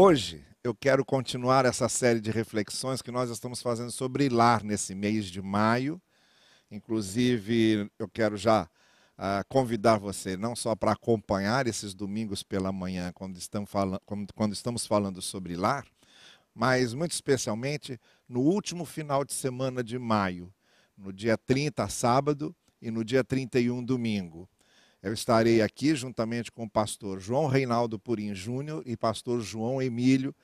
Hoje eu quero continuar essa série de reflexões que nós estamos fazendo sobre lar nesse mês de maio. Inclusive, eu quero já uh, convidar você não só para acompanhar esses domingos pela manhã, quando, estamos falando, quando estamos falando sobre lar, mas muito especialmente no último final de semana de maio, no dia 30, sábado, e no dia 31, domingo. Eu estarei aqui juntamente com o pastor João Reinaldo Purim Júnior e pastor João Emílio,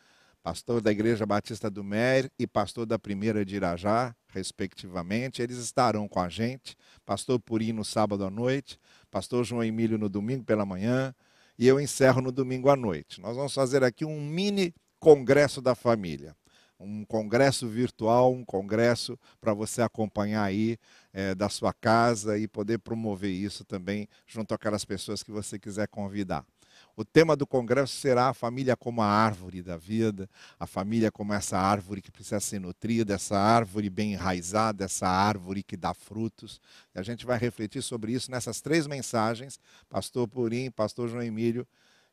pastor da Igreja Batista do Mer e pastor da Primeira de Irajá, respectivamente. Eles estarão com a gente, pastor Purim no sábado à noite, pastor João Emílio no domingo pela manhã, e eu encerro no domingo à noite. Nós vamos fazer aqui um mini congresso da família um congresso virtual, um congresso para você acompanhar aí é, da sua casa e poder promover isso também junto àquelas pessoas que você quiser convidar. O tema do congresso será a família como a árvore da vida, a família como essa árvore que precisa ser nutrida, essa árvore bem enraizada, essa árvore que dá frutos. E a gente vai refletir sobre isso nessas três mensagens, pastor Purim, pastor João Emílio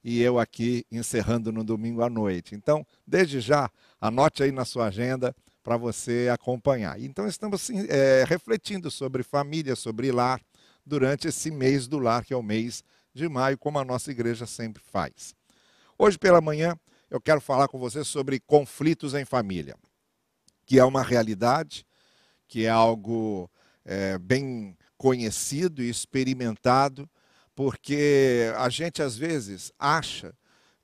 e eu aqui encerrando no domingo à noite. Então, desde já, anote aí na sua agenda para você acompanhar. Então, estamos é, refletindo sobre família, sobre lar, durante esse mês do lar, que é o mês de maio, como a nossa igreja sempre faz. Hoje pela manhã, eu quero falar com você sobre conflitos em família, que é uma realidade, que é algo é, bem conhecido e experimentado porque a gente às vezes acha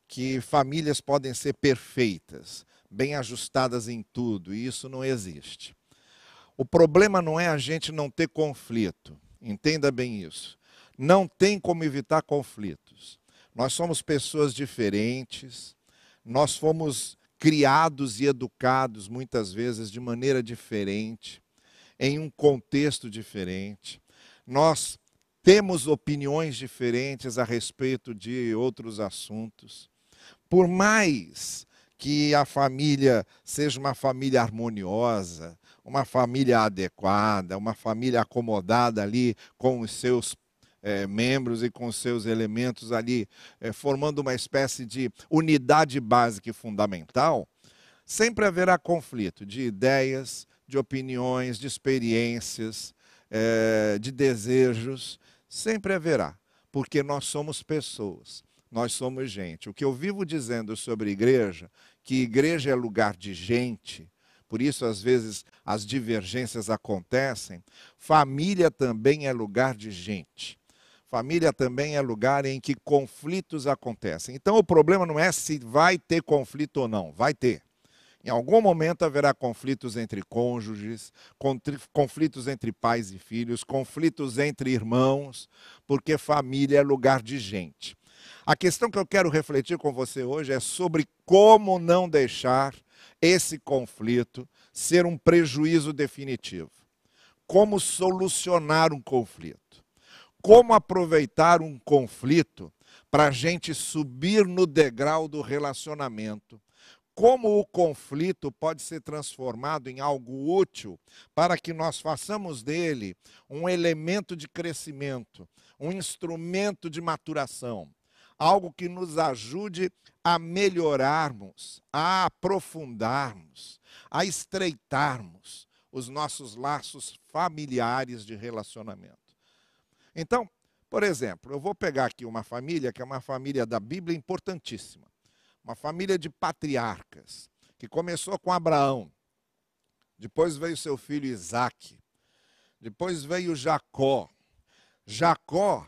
que famílias podem ser perfeitas, bem ajustadas em tudo, e isso não existe. O problema não é a gente não ter conflito, entenda bem isso. Não tem como evitar conflitos. Nós somos pessoas diferentes, nós fomos criados e educados muitas vezes de maneira diferente, em um contexto diferente. Nós temos opiniões diferentes a respeito de outros assuntos. Por mais que a família seja uma família harmoniosa, uma família adequada, uma família acomodada ali com os seus é, membros e com os seus elementos ali, é, formando uma espécie de unidade básica e fundamental, sempre haverá conflito de ideias, de opiniões, de experiências, é, de desejos. Sempre haverá, porque nós somos pessoas, nós somos gente. O que eu vivo dizendo sobre igreja, que igreja é lugar de gente, por isso às vezes as divergências acontecem, família também é lugar de gente. Família também é lugar em que conflitos acontecem. Então o problema não é se vai ter conflito ou não, vai ter. Em algum momento haverá conflitos entre cônjuges, conflitos entre pais e filhos, conflitos entre irmãos, porque família é lugar de gente. A questão que eu quero refletir com você hoje é sobre como não deixar esse conflito ser um prejuízo definitivo. Como solucionar um conflito. Como aproveitar um conflito para a gente subir no degrau do relacionamento como o conflito pode ser transformado em algo útil para que nós façamos dele um elemento de crescimento, um instrumento de maturação, algo que nos ajude a melhorarmos, a aprofundarmos, a estreitarmos os nossos laços familiares de relacionamento. Então, por exemplo, eu vou pegar aqui uma família que é uma família da Bíblia importantíssima uma família de patriarcas, que começou com Abraão, depois veio seu filho Isaac, depois veio Jacó. Jacó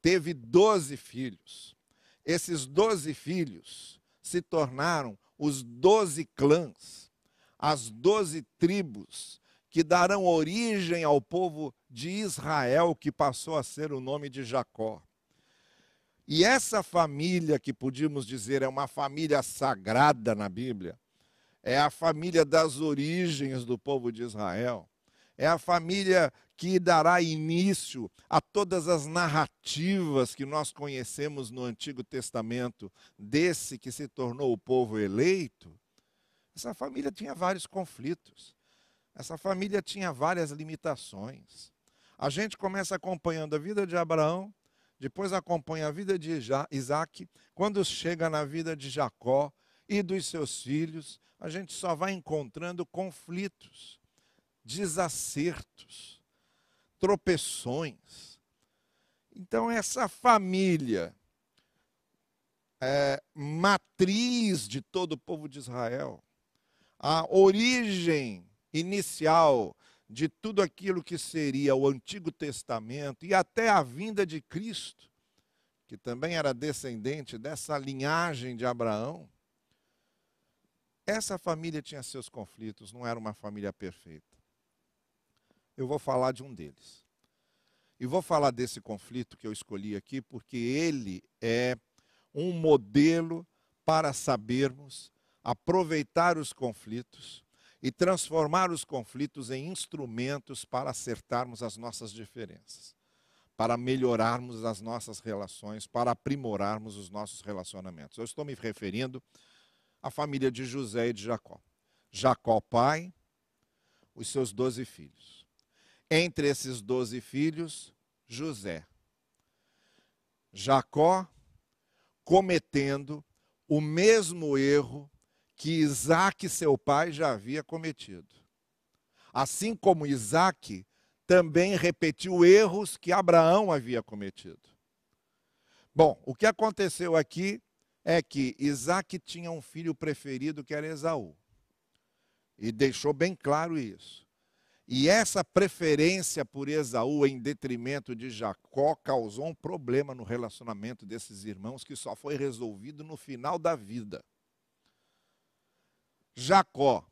teve doze filhos. Esses doze filhos se tornaram os doze clãs, as doze tribos que darão origem ao povo de Israel, que passou a ser o nome de Jacó. E essa família, que podíamos dizer é uma família sagrada na Bíblia, é a família das origens do povo de Israel, é a família que dará início a todas as narrativas que nós conhecemos no Antigo Testamento, desse que se tornou o povo eleito. Essa família tinha vários conflitos, essa família tinha várias limitações. A gente começa acompanhando a vida de Abraão, depois acompanha a vida de Isaac, quando chega na vida de Jacó, e dos seus filhos, a gente só vai encontrando conflitos, desacertos, tropeções. Então, essa família, é, matriz de todo o povo de Israel, a origem inicial de tudo aquilo que seria o Antigo Testamento e até a vinda de Cristo, que também era descendente dessa linhagem de Abraão, essa família tinha seus conflitos, não era uma família perfeita. Eu vou falar de um deles. E vou falar desse conflito que eu escolhi aqui, porque ele é um modelo para sabermos aproveitar os conflitos e transformar os conflitos em instrumentos para acertarmos as nossas diferenças, para melhorarmos as nossas relações, para aprimorarmos os nossos relacionamentos. Eu estou me referindo à família de José e de Jacó. Jacó, pai, os seus doze filhos. Entre esses doze filhos, José. Jacó cometendo o mesmo erro que Isaac, seu pai, já havia cometido. Assim como Isaac também repetiu erros que Abraão havia cometido. Bom, o que aconteceu aqui é que Isaac tinha um filho preferido que era Esaú. E deixou bem claro isso. E essa preferência por Esaú em detrimento de Jacó causou um problema no relacionamento desses irmãos que só foi resolvido no final da vida. Jacó,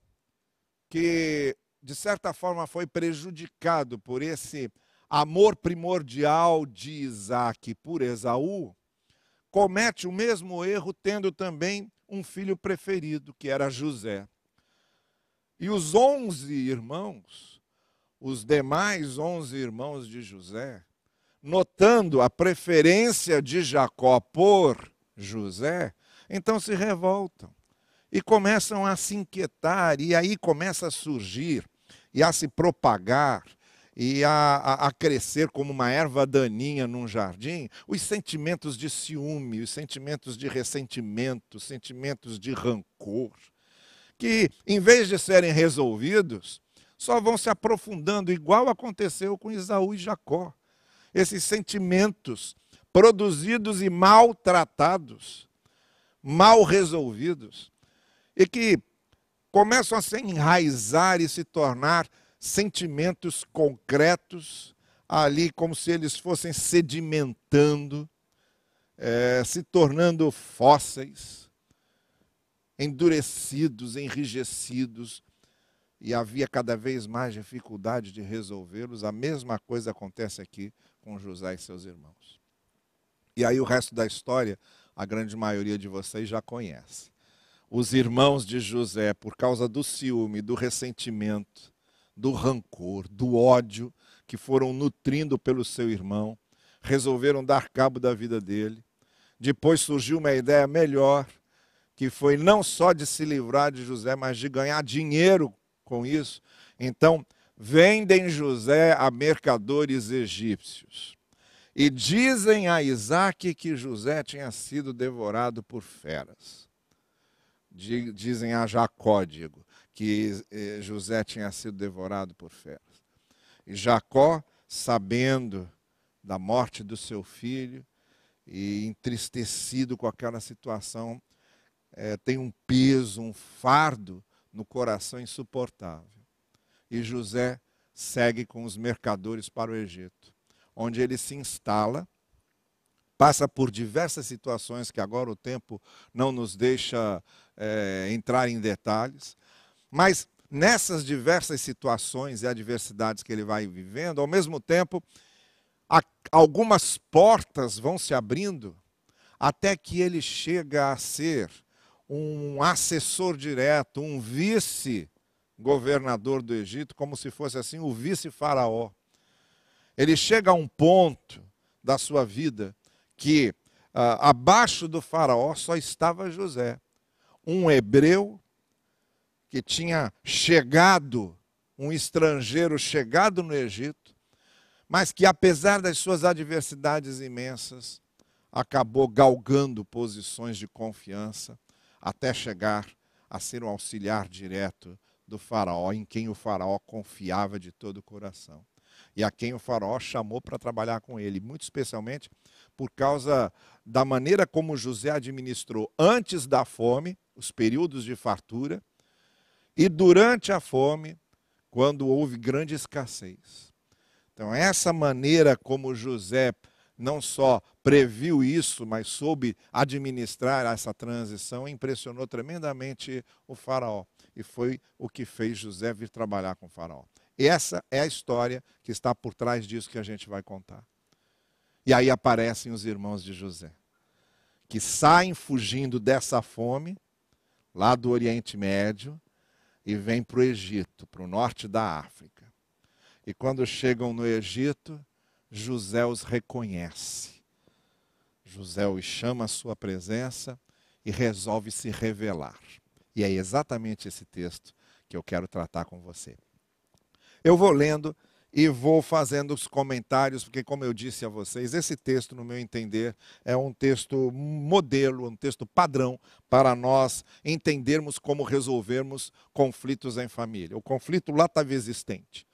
que de certa forma foi prejudicado por esse amor primordial de Isaac por Esaú, comete o mesmo erro tendo também um filho preferido, que era José. E os onze irmãos, os demais onze irmãos de José, notando a preferência de Jacó por José, então se revoltam e começam a se inquietar, e aí começa a surgir e a se propagar e a, a, a, crescer como uma erva daninha num jardim, os sentimentos de ciúme, os sentimentos de ressentimento, os sentimentos de rancor, que em vez de serem resolvidos, só vão se aprofundando, igual aconteceu com Isaú e Jacó. Esses sentimentos produzidos e maltratados, mal resolvidos, e que começam a se enraizar e se tornar sentimentos concretos ali, como se eles fossem sedimentando, é, se tornando fósseis, endurecidos, enrijecidos, e havia cada vez mais dificuldade de resolvê-los. A mesma coisa acontece aqui com José e seus irmãos. E aí o resto da história, a grande maioria de vocês já conhece os irmãos de José, por causa do ciúme, do ressentimento, do rancor, do ódio que foram nutrindo pelo seu irmão, resolveram dar cabo da vida dele. Depois surgiu uma ideia melhor, que foi não só de se livrar de José, mas de ganhar dinheiro com isso. Então, vendem José a mercadores egípcios. E dizem a Isaac que José tinha sido devorado por feras dizem a Jacó, digo, que eh, José tinha sido devorado por feras. E Jacó, sabendo da morte do seu filho e entristecido com aquela situação, é, tem um peso, um fardo no coração insuportável. E José segue com os mercadores para o Egito, onde ele se instala passa por diversas situações que agora o tempo não nos deixa é, entrar em detalhes, mas nessas diversas situações e adversidades que ele vai vivendo, ao mesmo tempo, algumas portas vão se abrindo até que ele chega a ser um assessor direto, um vice-governador do Egito, como se fosse assim o vice-faraó. Ele chega a um ponto da sua vida que ah, abaixo do faraó só estava José, um hebreu que tinha chegado, um estrangeiro chegado no Egito, mas que apesar das suas adversidades imensas, acabou galgando posições de confiança, até chegar a ser um auxiliar direto do Faraó, em quem o Faraó confiava de todo o coração. E a quem o Faraó chamou para trabalhar com ele, muito especialmente por causa da maneira como José administrou antes da fome, os períodos de fartura, e durante a fome, quando houve grande escassez. Então, essa maneira como José não só previu isso, mas soube administrar essa transição, impressionou tremendamente o Faraó. E foi o que fez José vir trabalhar com o Faraó. Essa é a história que está por trás disso que a gente vai contar. E aí aparecem os irmãos de José, que saem fugindo dessa fome, lá do Oriente Médio, e vêm para o Egito, para o norte da África. E quando chegam no Egito, José os reconhece. José os chama à sua presença e resolve se revelar. E é exatamente esse texto que eu quero tratar com você. Eu vou lendo e vou fazendo os comentários, porque, como eu disse a vocês, esse texto, no meu entender, é um texto modelo, um texto padrão para nós entendermos como resolvermos conflitos em família. O conflito lá estava existente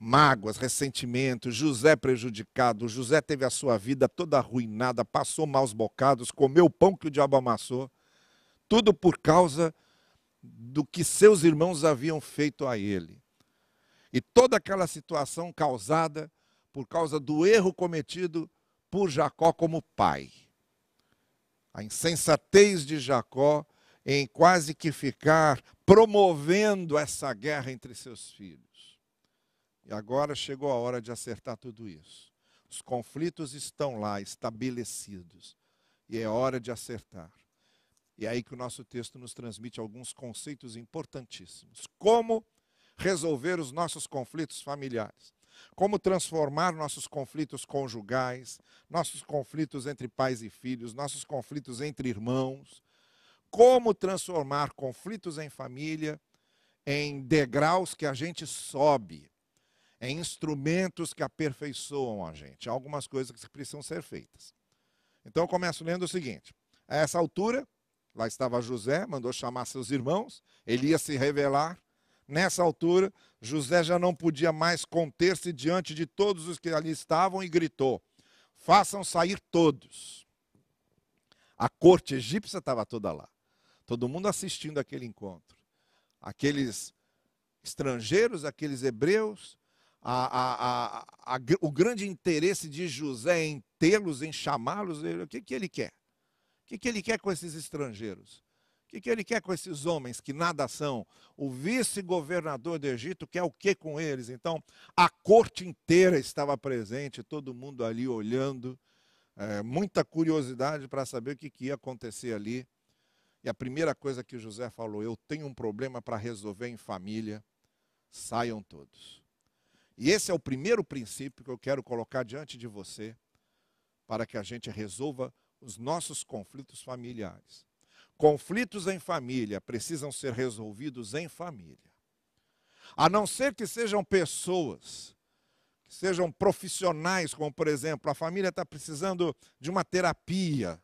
mágoas, ressentimentos, José prejudicado, José teve a sua vida toda arruinada, passou maus bocados, comeu o pão que o diabo amassou, tudo por causa do que seus irmãos haviam feito a ele. E toda aquela situação causada por causa do erro cometido por Jacó como pai. A insensatez de Jacó em quase que ficar promovendo essa guerra entre seus filhos. E agora chegou a hora de acertar tudo isso. Os conflitos estão lá, estabelecidos. E é hora de acertar. E é aí que o nosso texto nos transmite alguns conceitos importantíssimos. Como resolver os nossos conflitos familiares. Como transformar nossos conflitos conjugais, nossos conflitos entre pais e filhos, nossos conflitos entre irmãos. Como transformar conflitos em família em degraus que a gente sobe é instrumentos que aperfeiçoam a gente. Há algumas coisas que precisam ser feitas. Então eu começo lendo o seguinte: a essa altura, lá estava José, mandou chamar seus irmãos, ele ia se revelar. Nessa altura, José já não podia mais conter-se diante de todos os que ali estavam e gritou: Façam sair todos. A corte egípcia estava toda lá, todo mundo assistindo aquele encontro. Aqueles estrangeiros, aqueles hebreus, a, a, a, o grande interesse de José em tê-los, em chamá-los, o que, que ele quer? O que, que ele quer com esses estrangeiros? O que, que ele quer com esses homens que nada são? O vice-governador do Egito quer o que com eles? Então, a corte inteira estava presente, todo mundo ali olhando, é, muita curiosidade para saber o que, que ia acontecer ali. E a primeira coisa que José falou: Eu tenho um problema para resolver em família, saiam todos. E esse é o primeiro princípio que eu quero colocar diante de você, para que a gente resolva os nossos conflitos familiares. Conflitos em família precisam ser resolvidos em família. A não ser que sejam pessoas, que sejam profissionais, como por exemplo, a família está precisando de uma terapia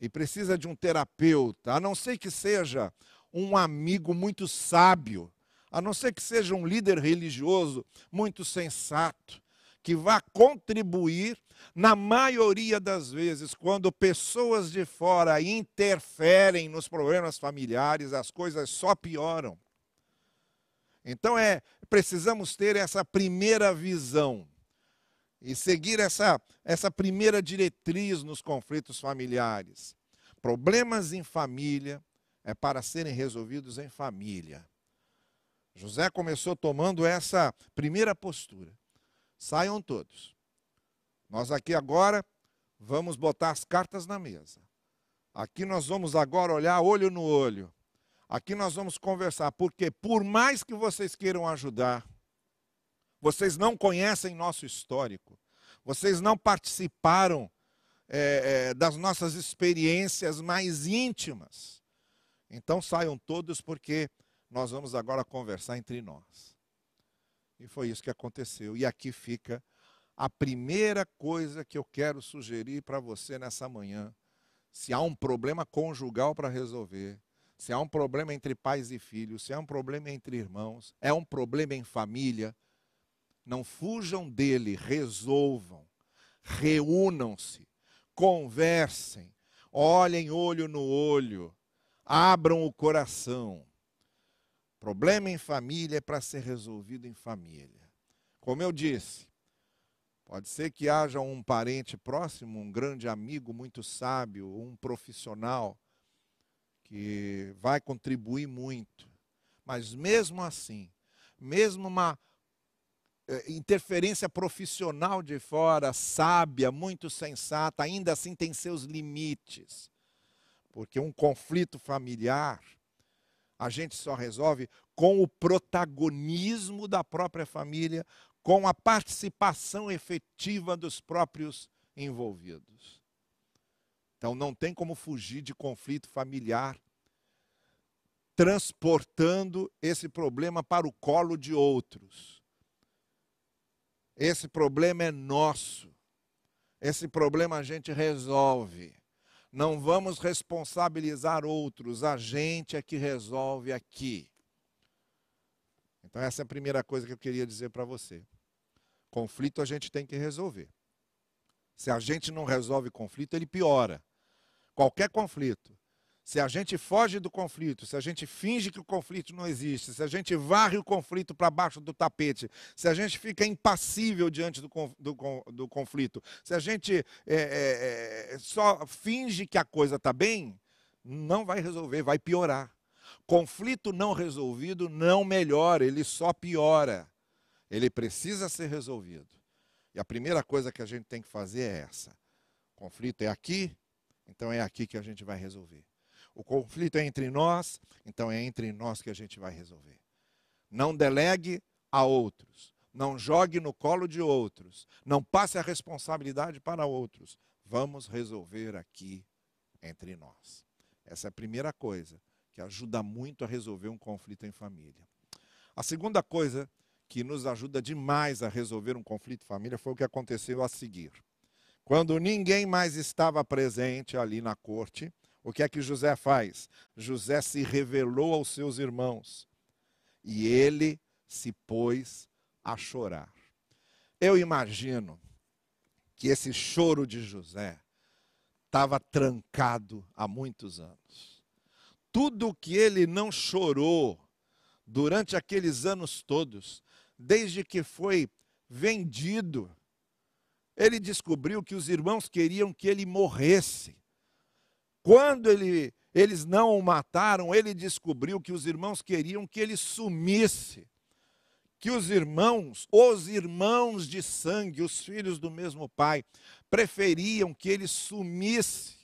e precisa de um terapeuta, a não ser que seja um amigo muito sábio a não ser que seja um líder religioso muito sensato, que vá contribuir, na maioria das vezes, quando pessoas de fora interferem nos problemas familiares, as coisas só pioram. Então é, precisamos ter essa primeira visão e seguir essa, essa primeira diretriz nos conflitos familiares. Problemas em família é para serem resolvidos em família. José começou tomando essa primeira postura. Saiam todos. Nós aqui agora vamos botar as cartas na mesa. Aqui nós vamos agora olhar olho no olho. Aqui nós vamos conversar, porque por mais que vocês queiram ajudar, vocês não conhecem nosso histórico, vocês não participaram é, é, das nossas experiências mais íntimas. Então saiam todos, porque nós vamos agora conversar entre nós. E foi isso que aconteceu. E aqui fica a primeira coisa que eu quero sugerir para você nessa manhã. Se há um problema conjugal para resolver, se há um problema entre pais e filhos, se há um problema entre irmãos, é um problema em família, não fujam dele, resolvam, reúnam-se, conversem, olhem olho no olho, abram o coração. Problema em família é para ser resolvido em família. Como eu disse, pode ser que haja um parente próximo, um grande amigo muito sábio, um profissional que vai contribuir muito. Mas mesmo assim, mesmo uma é, interferência profissional de fora, sábia, muito sensata, ainda assim tem seus limites. Porque um conflito familiar a gente só resolve com o protagonismo da própria família, com a participação efetiva dos próprios envolvidos. Então não tem como fugir de conflito familiar transportando esse problema para o colo de outros. Esse problema é nosso. Esse problema a gente resolve. Não vamos responsabilizar outros, a gente é que resolve aqui. Então, essa é a primeira coisa que eu queria dizer para você. Conflito a gente tem que resolver. Se a gente não resolve conflito, ele piora. Qualquer conflito. Se a gente foge do conflito, se a gente finge que o conflito não existe, se a gente varre o conflito para baixo do tapete, se a gente fica impassível diante do, do, do conflito, se a gente é, é, é, só finge que a coisa está bem, não vai resolver, vai piorar. Conflito não resolvido não melhora, ele só piora. Ele precisa ser resolvido. E a primeira coisa que a gente tem que fazer é essa: conflito é aqui, então é aqui que a gente vai resolver. O conflito é entre nós, então é entre nós que a gente vai resolver. Não delegue a outros. Não jogue no colo de outros. Não passe a responsabilidade para outros. Vamos resolver aqui entre nós. Essa é a primeira coisa que ajuda muito a resolver um conflito em família. A segunda coisa que nos ajuda demais a resolver um conflito em família foi o que aconteceu a seguir. Quando ninguém mais estava presente ali na corte, o que é que José faz? José se revelou aos seus irmãos e ele se pôs a chorar. Eu imagino que esse choro de José estava trancado há muitos anos. Tudo o que ele não chorou durante aqueles anos todos, desde que foi vendido, ele descobriu que os irmãos queriam que ele morresse. Quando ele, eles não o mataram, ele descobriu que os irmãos queriam que ele sumisse. Que os irmãos, os irmãos de sangue, os filhos do mesmo pai, preferiam que ele sumisse.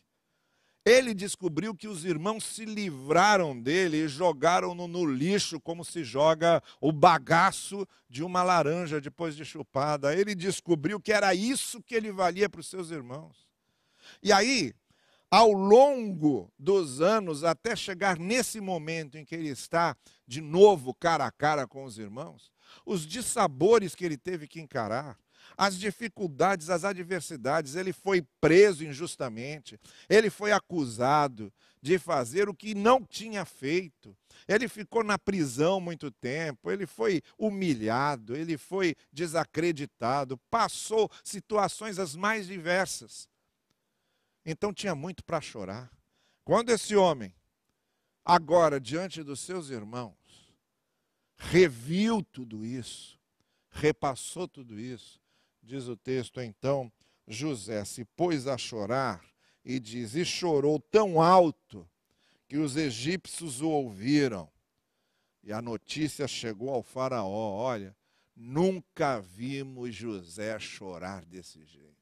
Ele descobriu que os irmãos se livraram dele e jogaram-no no lixo, como se joga o bagaço de uma laranja depois de chupada. Ele descobriu que era isso que ele valia para os seus irmãos. E aí, ao longo dos anos, até chegar nesse momento em que ele está de novo cara a cara com os irmãos, os dissabores que ele teve que encarar, as dificuldades, as adversidades, ele foi preso injustamente, ele foi acusado de fazer o que não tinha feito, ele ficou na prisão muito tempo, ele foi humilhado, ele foi desacreditado, passou situações as mais diversas. Então tinha muito para chorar. Quando esse homem, agora diante dos seus irmãos, reviu tudo isso, repassou tudo isso, diz o texto, então José se pôs a chorar e diz: E chorou tão alto que os egípcios o ouviram. E a notícia chegou ao Faraó: olha, nunca vimos José chorar desse jeito.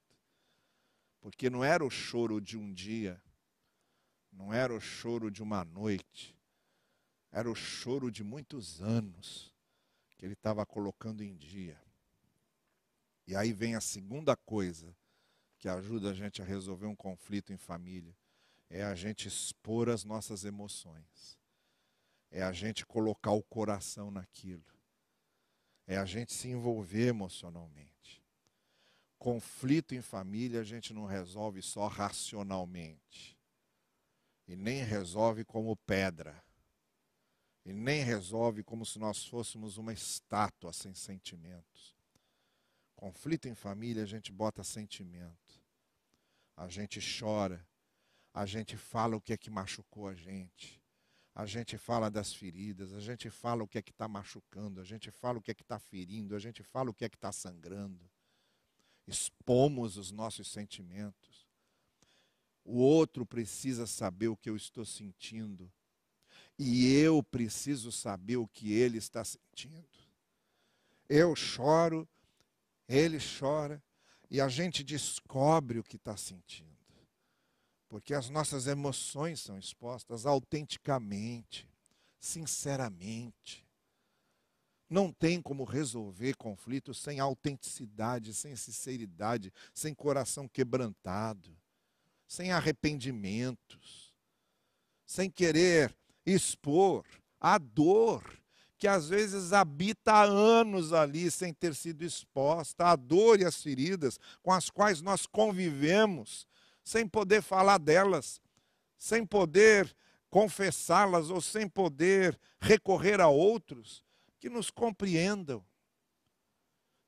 Porque não era o choro de um dia, não era o choro de uma noite, era o choro de muitos anos que ele estava colocando em dia. E aí vem a segunda coisa que ajuda a gente a resolver um conflito em família: é a gente expor as nossas emoções, é a gente colocar o coração naquilo, é a gente se envolver emocionalmente. Conflito em família a gente não resolve só racionalmente. e nem resolve como pedra. E nem resolve como se nós fôssemos uma estátua sem sentimentos. Conflito em família, a gente bota sentimento. A gente chora. A gente fala o que é que machucou a gente. A gente fala das feridas, a gente fala o que é que está machucando, a gente fala o que é que está ferindo, a gente fala o que é que está sangrando. Expomos os nossos sentimentos. O outro precisa saber o que eu estou sentindo. E eu preciso saber o que ele está sentindo. Eu choro, ele chora, e a gente descobre o que está sentindo. Porque as nossas emoções são expostas autenticamente, sinceramente. Não tem como resolver conflitos sem autenticidade, sem sinceridade, sem coração quebrantado sem arrependimentos, sem querer expor a dor que às vezes habita há anos ali sem ter sido exposta, a dor e as feridas com as quais nós convivemos, sem poder falar delas, sem poder confessá-las ou sem poder recorrer a outros que nos compreendam.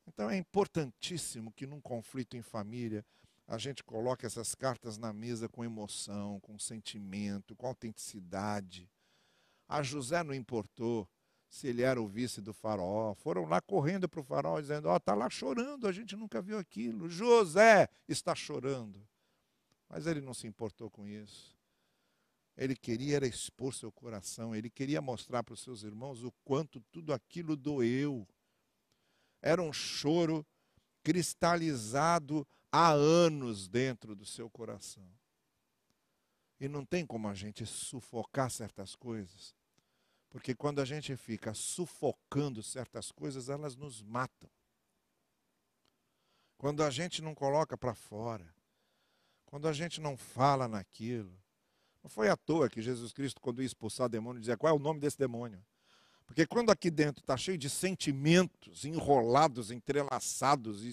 Então é importantíssimo que num conflito em família a gente coloca essas cartas na mesa com emoção, com sentimento, com autenticidade. A José não importou se ele era o vice do faraó. Foram lá correndo para o faraó dizendo: Ó, oh, está lá chorando, a gente nunca viu aquilo. José está chorando. Mas ele não se importou com isso. Ele queria expor seu coração, ele queria mostrar para os seus irmãos o quanto tudo aquilo doeu. Era um choro cristalizado há anos dentro do seu coração. E não tem como a gente sufocar certas coisas, porque quando a gente fica sufocando certas coisas, elas nos matam. Quando a gente não coloca para fora, quando a gente não fala naquilo. Não foi à toa que Jesus Cristo, quando ia expulsar demônio, dizia: qual é o nome desse demônio? Porque quando aqui dentro está cheio de sentimentos enrolados, entrelaçados,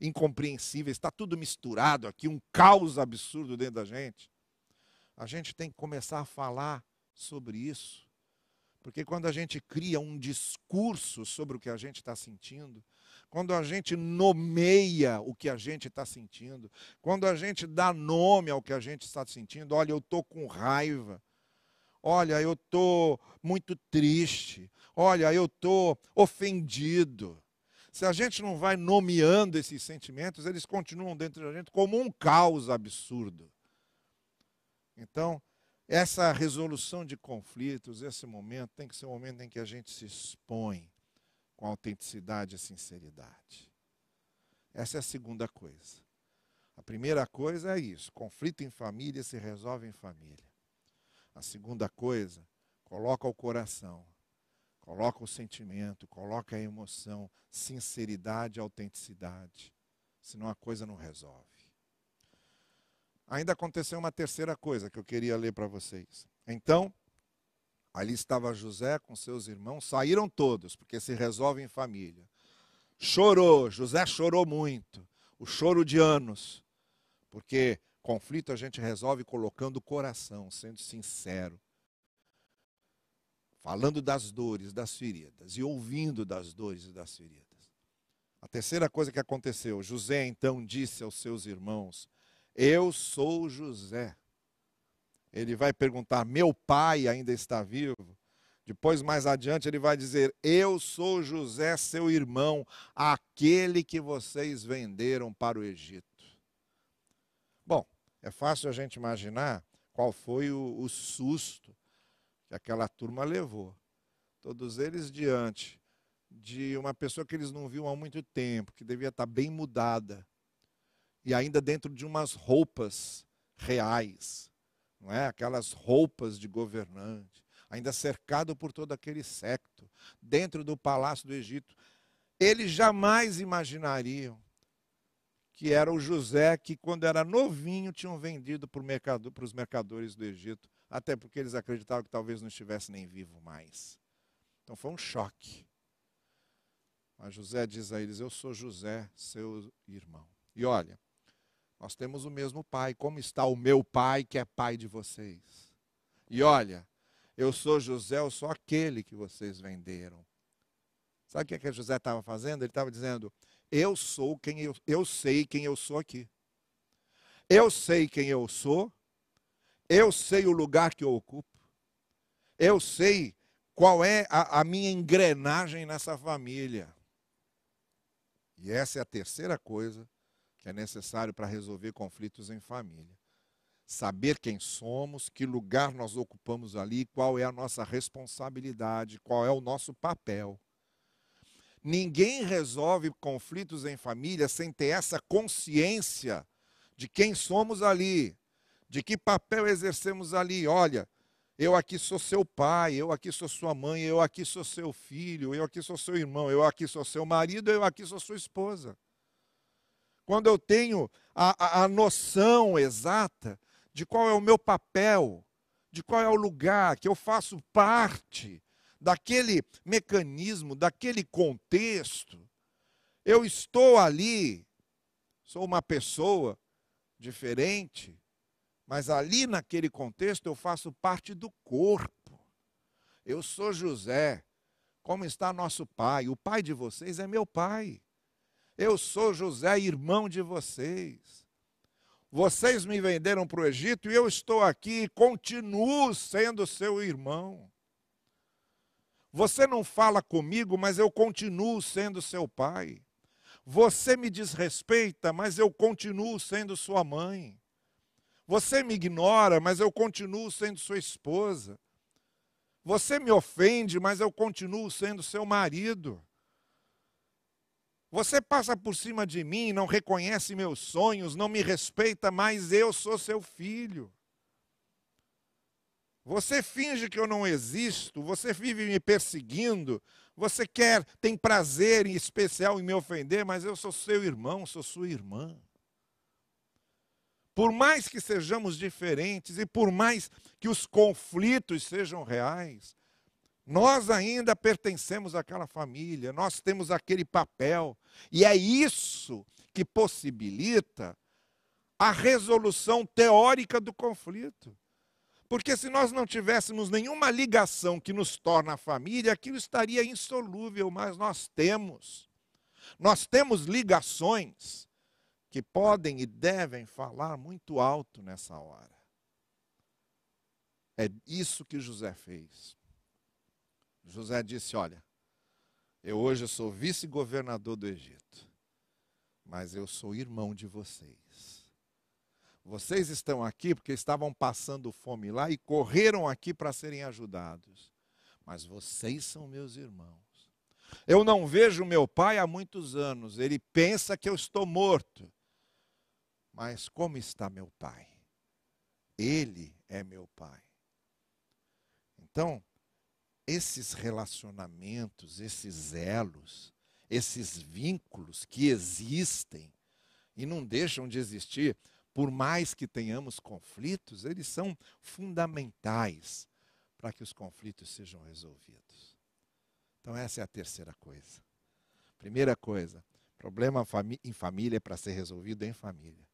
incompreensíveis, está tudo misturado aqui, um caos absurdo dentro da gente, a gente tem que começar a falar sobre isso. Porque quando a gente cria um discurso sobre o que a gente está sentindo, quando a gente nomeia o que a gente está sentindo, quando a gente dá nome ao que a gente está sentindo, olha, eu estou com raiva, Olha, eu estou muito triste. Olha, eu estou ofendido. Se a gente não vai nomeando esses sentimentos, eles continuam dentro da gente como um caos absurdo. Então, essa resolução de conflitos, esse momento, tem que ser um momento em que a gente se expõe com autenticidade e sinceridade. Essa é a segunda coisa. A primeira coisa é isso: conflito em família se resolve em família. A segunda coisa, coloca o coração, coloca o sentimento, coloca a emoção, sinceridade, autenticidade. Senão a coisa não resolve. Ainda aconteceu uma terceira coisa que eu queria ler para vocês. Então, ali estava José com seus irmãos, saíram todos, porque se resolve em família. Chorou, José chorou muito, o choro de anos, porque Conflito a gente resolve colocando o coração, sendo sincero. Falando das dores, das feridas e ouvindo das dores e das feridas. A terceira coisa que aconteceu, José então disse aos seus irmãos: Eu sou José. Ele vai perguntar: Meu pai ainda está vivo? Depois, mais adiante, ele vai dizer: Eu sou José, seu irmão, aquele que vocês venderam para o Egito. Bom, é fácil a gente imaginar qual foi o, o susto que aquela turma levou. Todos eles diante de uma pessoa que eles não viam há muito tempo, que devia estar bem mudada, e ainda dentro de umas roupas reais, não é? Aquelas roupas de governante, ainda cercado por todo aquele secto, dentro do palácio do Egito. Eles jamais imaginariam que era o José que, quando era novinho, tinham vendido para, mercado, os mercadores do Egito, até porque eles acreditavam que talvez não estivesse nem vivo mais. Então foi um choque. Mas José diz a eles: Eu sou José, seu irmão. E olha, Nós temos o mesmo pai. Como está o meu pai, que é pai de vocês? E olha, eu sou José, eu sou aquele que vocês venderam. Sabe o que, é que José estava fazendo? Ele estava dizendo: Eu sou quem eu, eu sei quem eu sou aqui. Eu sei quem eu sou, eu sei o lugar que eu ocupo, eu sei qual é a, a minha engrenagem nessa família. E essa é a terceira coisa é necessário para resolver conflitos em família. Saber quem somos, que lugar nós ocupamos ali, qual é a nossa responsabilidade, qual é o nosso papel. Ninguém resolve conflitos em família sem ter essa consciência de quem somos ali, de que papel exercemos ali. Olha, eu aqui sou seu pai, eu aqui sou sua mãe, eu aqui sou seu filho, eu aqui sou seu irmão, eu aqui sou seu marido, eu aqui sou sua esposa. Quando eu tenho a, a, a noção exata de qual é o meu papel, de qual é o lugar, que eu faço parte daquele mecanismo, daquele contexto. Eu estou ali, sou uma pessoa diferente, mas ali naquele contexto eu faço parte do corpo. Eu sou José, como está nosso pai? O pai de vocês é meu pai. Eu sou José, irmão de vocês. Vocês me venderam para o Egito e eu estou aqui e continuo sendo seu irmão. Você não fala comigo, mas eu continuo sendo seu pai. Você me desrespeita, mas eu continuo sendo sua mãe. Você me ignora, mas eu continuo sendo sua esposa. Você me ofende, mas eu continuo sendo seu marido. Você passa por cima de mim, não reconhece meus sonhos, não me respeita, mas eu sou seu filho. Você finge que eu não existo, você vive me perseguindo, você quer, tem prazer em especial em me ofender, mas eu sou seu irmão, sou sua irmã. Por mais que sejamos diferentes e por mais que os conflitos sejam reais, nós ainda pertencemos àquela família, nós temos aquele papel, e é isso que possibilita a resolução teórica do conflito. Porque se nós não tivéssemos nenhuma ligação que nos torna família, aquilo estaria insolúvel, mas nós temos. Nós temos ligações que podem e devem falar muito alto nessa hora. É isso que José fez. José disse: Olha, eu hoje sou vice-governador do Egito, mas eu sou irmão de vocês. Vocês estão aqui porque estavam passando fome lá e correram aqui para serem ajudados. Mas vocês são meus irmãos. Eu não vejo meu pai há muitos anos. Ele pensa que eu estou morto. Mas como está meu pai? Ele é meu pai. Então, esses relacionamentos, esses elos, esses vínculos que existem e não deixam de existir, por mais que tenhamos conflitos, eles são fundamentais para que os conflitos sejam resolvidos. Então, essa é a terceira coisa. Primeira coisa, problema em família é para ser resolvido em família.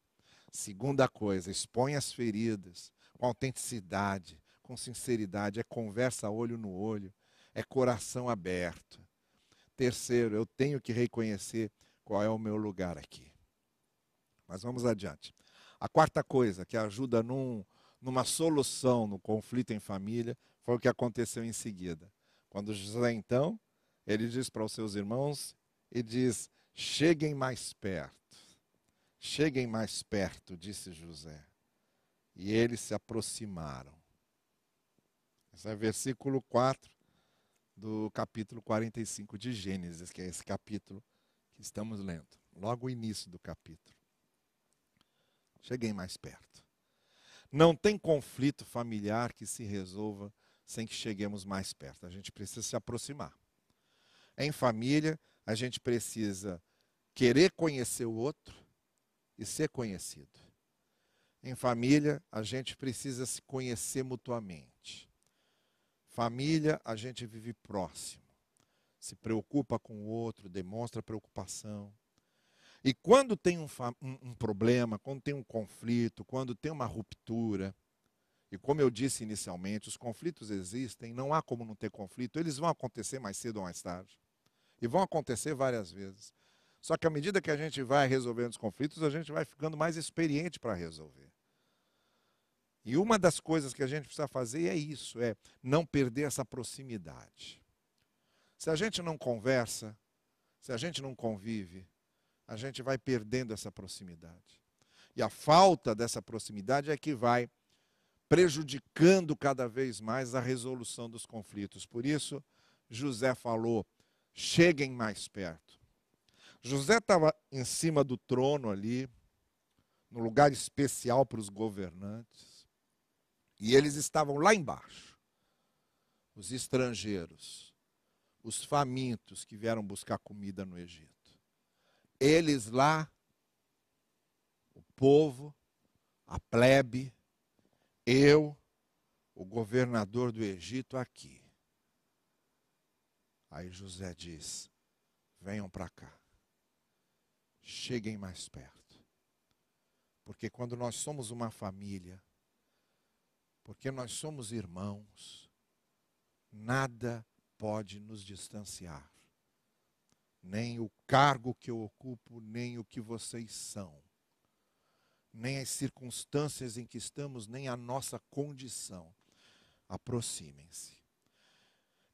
Segunda coisa, expõe as feridas com autenticidade, com sinceridade, é conversa olho no olho, é coração aberto. Terceiro, eu tenho que reconhecer qual é o meu lugar aqui. Mas vamos adiante. A quarta coisa que ajuda num, numa solução no conflito em família foi o que aconteceu em seguida. Quando José, então, ele diz para os seus irmãos e diz: Cheguem mais perto. Cheguem mais perto, disse José. E eles se aproximaram. Esse é versículo 4 do capítulo 45 de Gênesis, que é esse capítulo que estamos lendo, logo o início do capítulo. Cheguei mais perto. Não tem conflito familiar que se resolva sem que cheguemos mais perto. A gente precisa se aproximar. Em família, a gente precisa querer conhecer o outro e ser conhecido. Em família, a gente precisa se conhecer mutuamente. Família, a gente vive próximo, se preocupa com o outro, demonstra preocupação. E quando tem um, um, um, problema, quando tem um conflito, quando tem uma ruptura, e como eu disse inicialmente, os conflitos existem, não há como não ter conflito, eles vão acontecer mais cedo ou mais tarde. E vão acontecer várias vezes. Só que à medida que a gente vai resolvendo os conflitos, a gente vai ficando mais experiente para resolver. E uma das coisas que a gente precisa fazer é isso, é não perder essa proximidade. Se a gente não conversa, se a gente não convive, a gente vai perdendo essa proximidade. E a falta dessa proximidade é que vai prejudicando cada vez mais a resolução dos conflitos. Por isso, José falou: cheguem mais perto. José estava em cima do trono ali, no lugar especial para os governantes, e eles estavam lá embaixo, os estrangeiros, os famintos que vieram buscar comida no Egito. Eles lá, o povo, a plebe, eu, o governador do Egito aqui. Aí José diz: venham para cá, cheguem mais perto. Porque quando nós somos uma família, porque nós somos irmãos, nada pode nos distanciar nem o cargo que eu ocupo, nem o que vocês são, nem as circunstâncias em que estamos, nem a nossa condição. Aproximem-se.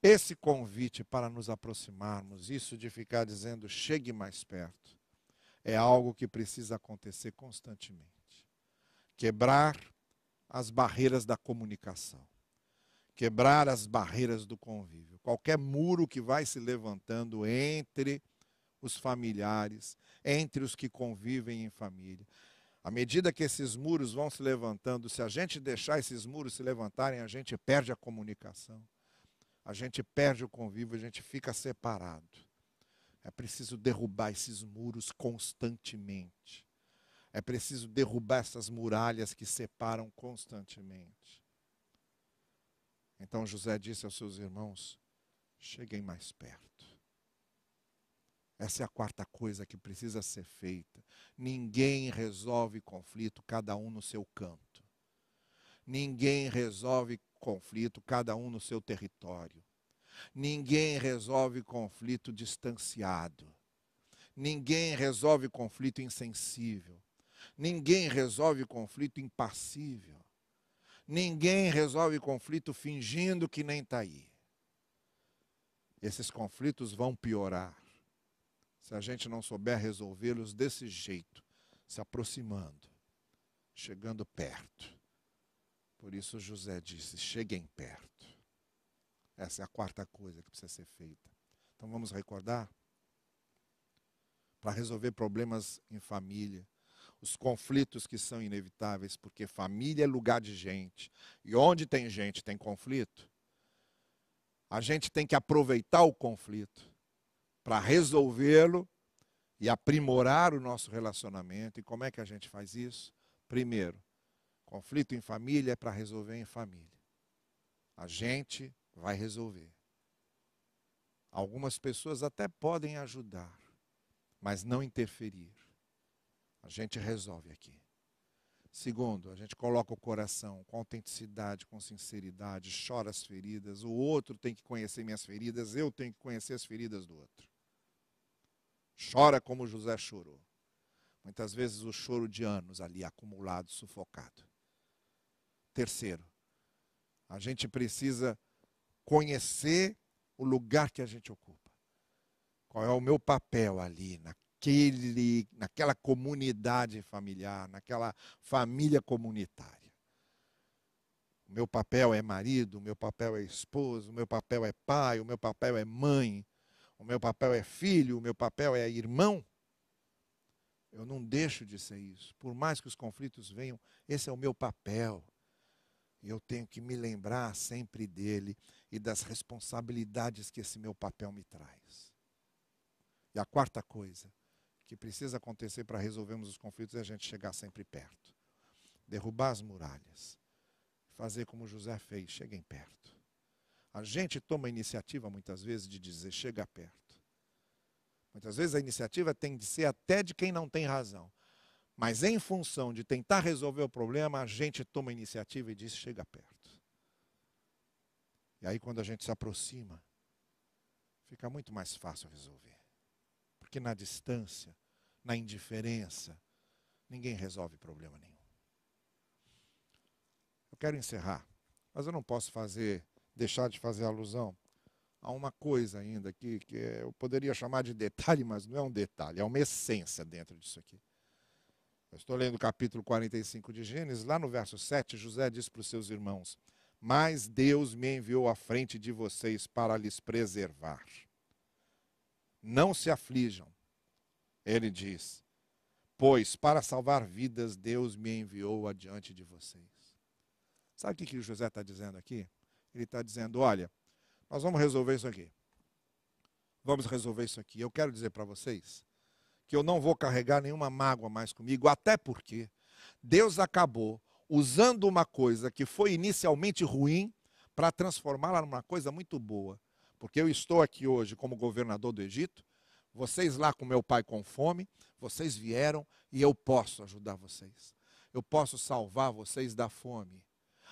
Esse convite para nos aproximarmos, isso de ficar dizendo chegue mais perto, é algo que precisa acontecer constantemente. Quebrar as barreiras da comunicação, quebrar as barreiras do convívio qualquer muro que vai se levantando entre os familiares, entre os que convivem em família. À medida que esses muros vão se levantando, se a gente deixar esses muros se levantarem, a gente perde a comunicação, a gente perde o convívio, a gente fica separado. É preciso derrubar esses muros constantemente. É preciso derrubar essas muralhas que separam constantemente. Então José disse aos seus irmãos: cheguem mais perto. Essa é a quarta coisa que precisa ser feita. Ninguém resolve conflito, cada um no seu canto. Ninguém resolve conflito, cada um no seu território. Ninguém resolve conflito distanciado. Ninguém resolve conflito insensível. Ninguém resolve conflito impassível. Ninguém resolve conflito fingindo que nem está aí esses conflitos vão piorar se a gente não souber resolvê-los desse jeito, se aproximando, chegando perto. Por isso José disse: cheguem perto. Essa é a quarta coisa que precisa ser feita. Então vamos recordar? Para resolver problemas em família, os conflitos que são inevitáveis, porque família é lugar de gente. E onde tem gente, tem conflito a gente tem que aproveitar o conflito para resolvê-lo e aprimorar o nosso relacionamento. E como é que a gente faz isso? Primeiro, conflito em família é para resolver em família. A gente vai resolver. Algumas pessoas até podem ajudar, mas não interferir. A gente resolve aqui. Segundo, a gente coloca o coração com autenticidade, com sinceridade, chora as feridas. O outro tem que conhecer minhas feridas, eu tenho que conhecer as feridas do outro. Chora como José chorou. Muitas vezes o choro de anos ali acumulado, sufocado. Terceiro, a gente precisa conhecer o lugar que a gente ocupa. Qual é o meu papel ali, na, naquele, naquela comunidade familiar, naquela família comunitária. O meu papel é marido, o meu papel é esposo, o meu papel é pai, o meu papel é mãe, o meu papel é filho, o meu papel é irmão. Eu não deixo de ser isso. Por mais que os conflitos venham, esse é o meu papel. E eu tenho que me lembrar sempre dele e das responsabilidades que esse meu papel me traz. E a quarta coisa, que precisa acontecer para resolvermos os conflitos é a gente chegar sempre perto. Derrubar as muralhas. Fazer como José fez, cheguem perto. A gente toma a iniciativa muitas vezes de dizer chega perto. Muitas vezes a iniciativa tem de ser até de quem não tem razão. Mas em função de tentar resolver o problema, a gente toma a iniciativa e diz: chega perto. E aí, quando a gente se aproxima, fica muito mais fácil resolver. Porque na distância, na indiferença, ninguém resolve problema nenhum. Eu quero encerrar, mas eu não posso fazer, deixar de fazer alusão a uma coisa ainda aqui que eu poderia chamar de detalhe, mas não é um detalhe, é uma essência dentro disso aqui. Eu estou lendo o capítulo 45 de Gênesis, lá no verso 7, José diz para os seus irmãos: Mas Deus me enviou à frente de vocês para lhes preservar. Não se aflijam, ele diz, pois para salvar vidas Deus me enviou adiante de vocês. Sabe o que, que José está dizendo aqui? Ele está dizendo: olha, nós vamos resolver isso aqui. Vamos resolver isso aqui. Eu quero dizer para vocês que eu não vou carregar nenhuma mágoa mais comigo, até porque Deus acabou usando uma coisa que foi inicialmente ruim para transformá-la numa coisa muito boa. Porque eu estou aqui hoje como governador do Egito, vocês lá com meu pai com fome, vocês vieram e eu posso ajudar vocês. Eu posso salvar vocês da fome.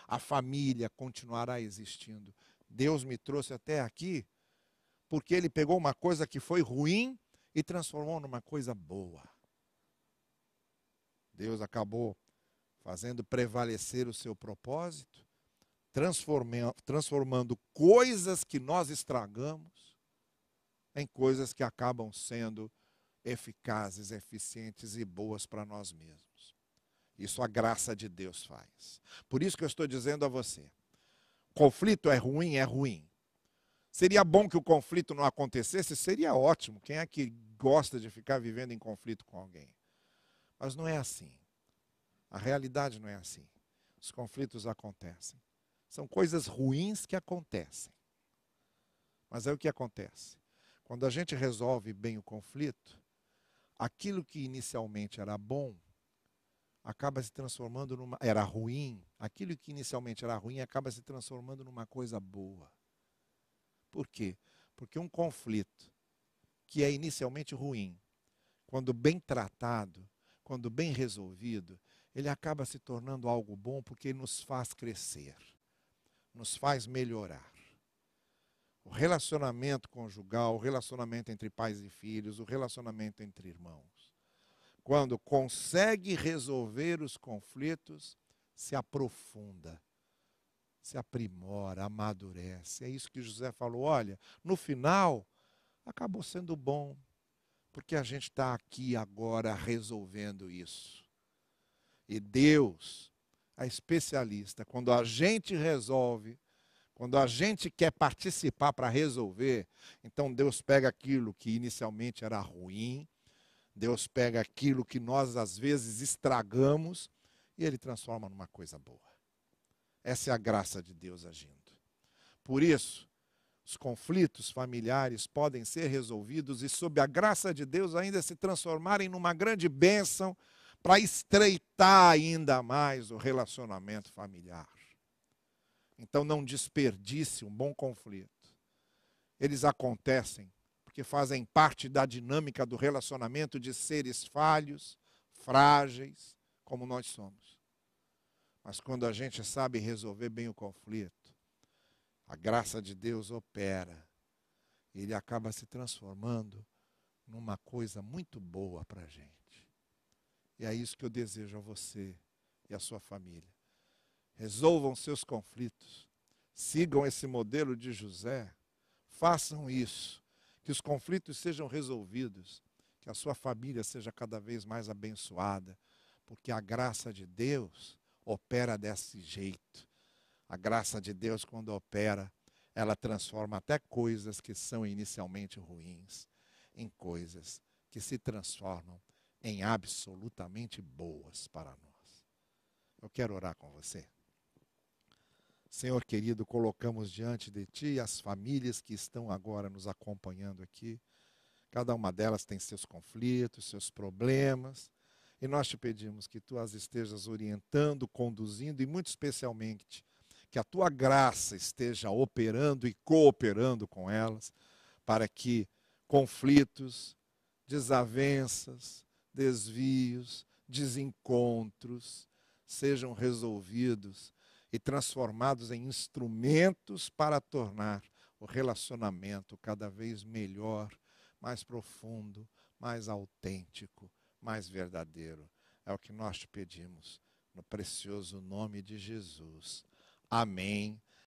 A família continuará existindo. Deus me trouxe até aqui porque ele pegou uma coisa que foi ruim e transformou numa coisa boa. Deus acabou fazendo prevalecer o seu propósito, transformando coisas que nós estragamos em coisas que acabam sendo eficazes, eficientes e boas para nós mesmos. Isso a graça de Deus faz. Por isso que eu estou dizendo a você: conflito é ruim, é ruim. Seria bom que o conflito não acontecesse? Seria ótimo. Quem é que gosta de ficar vivendo em conflito com alguém? Mas não é assim. A realidade não é assim. Os conflitos acontecem. São coisas ruins que acontecem. Mas é o que acontece. Quando a gente resolve bem o conflito, aquilo que inicialmente era bom acaba se transformando numa era ruim, aquilo que inicialmente era ruim acaba se transformando numa coisa boa. Por quê? Porque um conflito que é inicialmente ruim, quando bem tratado, quando bem resolvido, ele acaba se tornando algo bom porque nos faz crescer, nos faz melhorar. O relacionamento conjugal, o relacionamento entre pais e filhos, o relacionamento entre irmãos. Quando consegue resolver os conflitos, se aprofunda se aprimora, amadurece. É isso que José falou. Olha, no final, acabou sendo bom, porque a gente está aqui agora resolvendo isso. E Deus é especialista. Quando a gente resolve, quando a gente quer participar para resolver, então Deus pega aquilo que inicialmente era ruim, Deus pega aquilo que nós às vezes estragamos e Ele transforma numa coisa boa. Essa é a graça de Deus agindo. Por isso, os conflitos familiares podem ser resolvidos e, sob a graça de Deus, ainda se transformarem numa grande bênção para estreitar ainda mais o relacionamento familiar. Então, não desperdice um bom conflito. Eles acontecem porque fazem parte da dinâmica do relacionamento de seres falhos, frágeis, como nós somos. Mas quando a gente sabe resolver bem o conflito, a graça de Deus opera. E ele acaba se transformando numa coisa muito boa para a gente. E é isso que eu desejo a você e a sua família. Resolvam seus conflitos. Sigam esse modelo de José. Façam isso. Que os conflitos sejam resolvidos. Que a sua família seja cada vez mais abençoada. Porque a graça de Deus opera desse jeito. A graça de Deus, quando opera, ela transforma até coisas que são inicialmente ruins em coisas que se transformam em absolutamente boas para nós. Eu quero orar com você. Senhor querido, colocamos diante de Ti as famílias que estão agora nos acompanhando aqui. Cada uma delas tem seus conflitos, seus problemas. E nós te pedimos que tu as estejas orientando, conduzindo e, muito especialmente, que a tua graça esteja operando e cooperando com elas, para que conflitos desavenças, desvios, desencontros sejam resolvidos e transformados em instrumentos para tornar o relacionamento cada vez melhor, mais profundo, mais autêntico, mais verdadeiro. É o que nós te pedimos, no precioso nome de Jesus. Amém